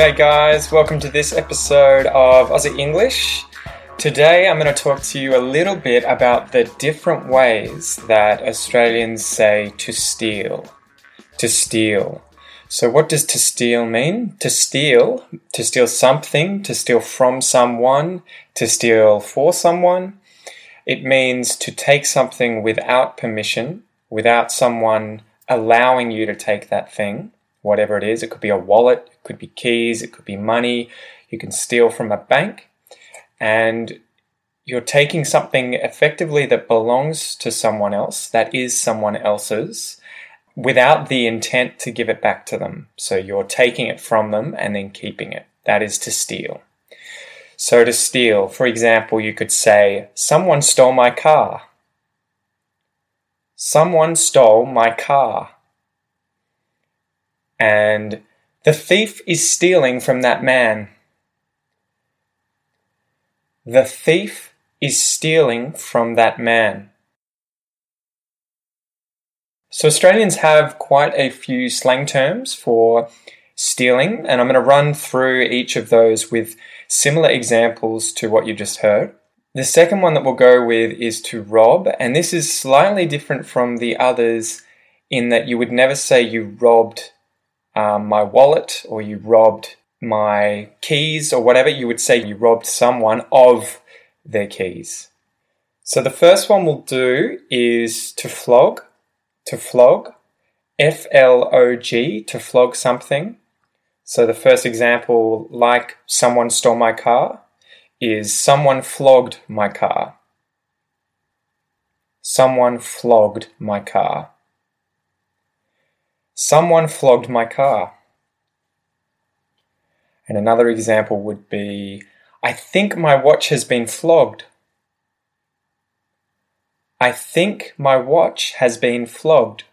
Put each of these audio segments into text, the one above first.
G'day, guys. Welcome to this episode of Aussie English. Today, I'm going to talk to you a little bit about the different ways that Australians say to steal. To steal. So, what does to steal mean? To steal, to steal something, to steal from someone, to steal for someone. It means to take something without permission, without someone allowing you to take that thing whatever it is. It could be a wallet, it could be keys, it could be money. You can steal from a bank and you're taking something effectively that belongs to someone else, that is someone else's, without the intent to give it back to them. So you're taking it from them and then keeping it. That is to steal. So to steal, for example, you could say, Someone stole my car. Someone stole my car and the thief is stealing from that man. The thief is stealing from that man. So, Australians have quite a few slang terms for stealing, and I'm going to run through each of those with similar examples to what you just heard. The second one that we'll go with is to rob, and this is slightly different from the others in that you would never say you robbed um, my wallet or you robbed my keys or whatever, you would say you robbed someone of their keys. So the first one we'll do is to flog, to flog, F L O G, to flog something. So the first example, like someone stole my car, is someone flogged my car. Someone flogged my car. Someone flogged my car. And another example would be I think my watch has been flogged. I think my watch has been flogged.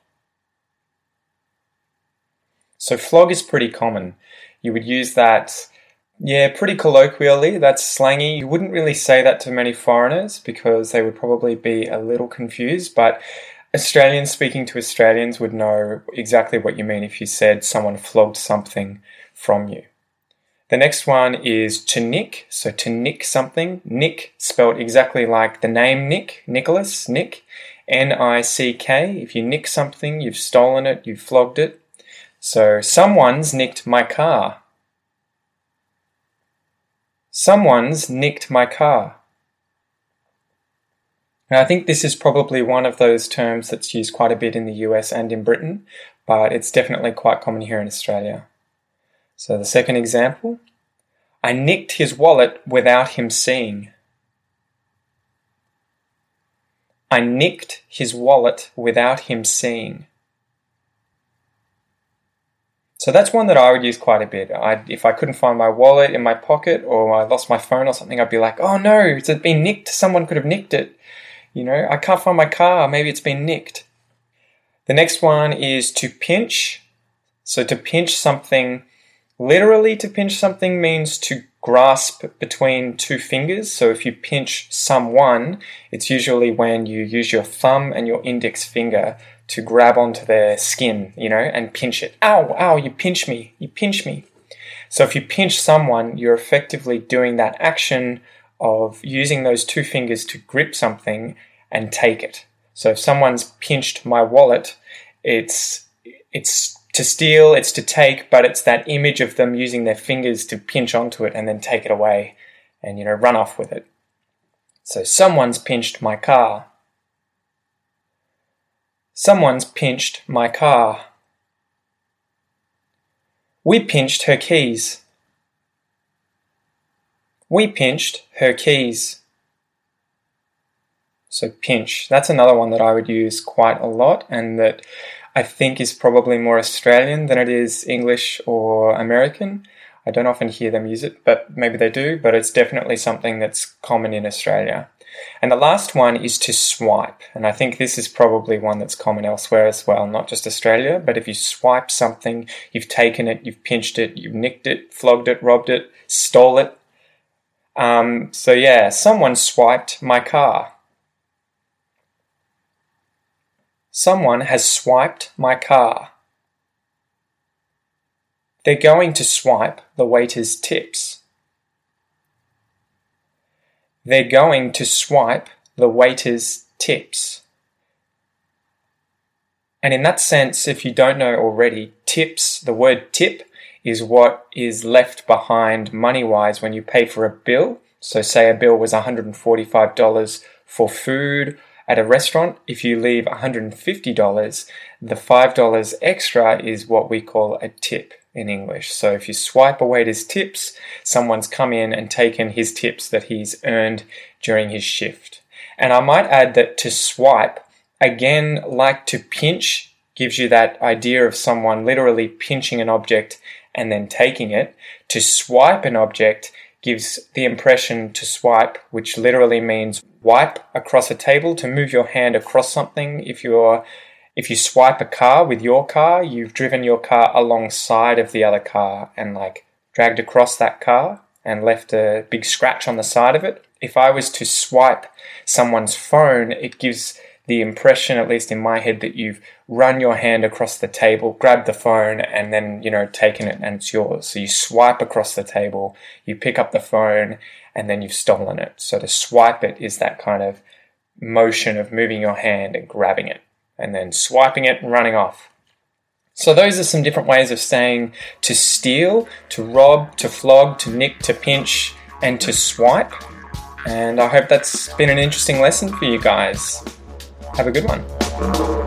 So, flog is pretty common. You would use that, yeah, pretty colloquially. That's slangy. You wouldn't really say that to many foreigners because they would probably be a little confused, but Australians speaking to Australians would know exactly what you mean if you said someone flogged something from you. The next one is to nick. So to nick something, nick spelled exactly like the name Nick, Nicholas, Nick, N I C K. If you nick something, you've stolen it, you've flogged it. So someone's nicked my car. Someone's nicked my car. And I think this is probably one of those terms that's used quite a bit in the US and in Britain, but it's definitely quite common here in Australia. So the second example I nicked his wallet without him seeing. I nicked his wallet without him seeing. So that's one that I would use quite a bit. I, if I couldn't find my wallet in my pocket or I lost my phone or something, I'd be like, oh no, it's been nicked. Someone could have nicked it. You know, I can't find my car. Maybe it's been nicked. The next one is to pinch. So to pinch something, literally to pinch something means to grasp between two fingers. So if you pinch someone, it's usually when you use your thumb and your index finger to grab onto their skin, you know, and pinch it. Ow, ow, you pinch me, you pinch me. So if you pinch someone, you're effectively doing that action of using those two fingers to grip something and take it. So if someone's pinched my wallet, it's it's to steal, it's to take, but it's that image of them using their fingers to pinch onto it and then take it away and you know run off with it. So someone's pinched my car. Someone's pinched my car. We pinched her keys. We pinched her keys. So pinch, that's another one that I would use quite a lot and that I think is probably more Australian than it is English or American. I don't often hear them use it, but maybe they do, but it's definitely something that's common in Australia. And the last one is to swipe. And I think this is probably one that's common elsewhere as well, not just Australia. But if you swipe something, you've taken it, you've pinched it, you've nicked it, flogged it, robbed it, stole it. Um, so yeah, someone swiped my car. Someone has swiped my car. They're going to swipe the waiter's tips. They're going to swipe the waiter's tips. And in that sense, if you don't know already, tips, the word tip is what is left behind money wise when you pay for a bill. So, say a bill was $145 for food at a restaurant. If you leave $150, the $5 extra is what we call a tip in English. So if you swipe a waiter's tips, someone's come in and taken his tips that he's earned during his shift. And I might add that to swipe, again, like to pinch, gives you that idea of someone literally pinching an object and then taking it. To swipe an object gives the impression to swipe, which literally means wipe across a table, to move your hand across something if you're if you swipe a car with your car, you've driven your car alongside of the other car and like dragged across that car and left a big scratch on the side of it. If I was to swipe someone's phone, it gives the impression, at least in my head, that you've run your hand across the table, grabbed the phone, and then, you know, taken it and it's yours. So you swipe across the table, you pick up the phone, and then you've stolen it. So to swipe it is that kind of motion of moving your hand and grabbing it and then swiping it and running off. So those are some different ways of saying to steal, to rob, to flog, to nick, to pinch, and to swipe. And I hope that's been an interesting lesson for you guys. Have a good one.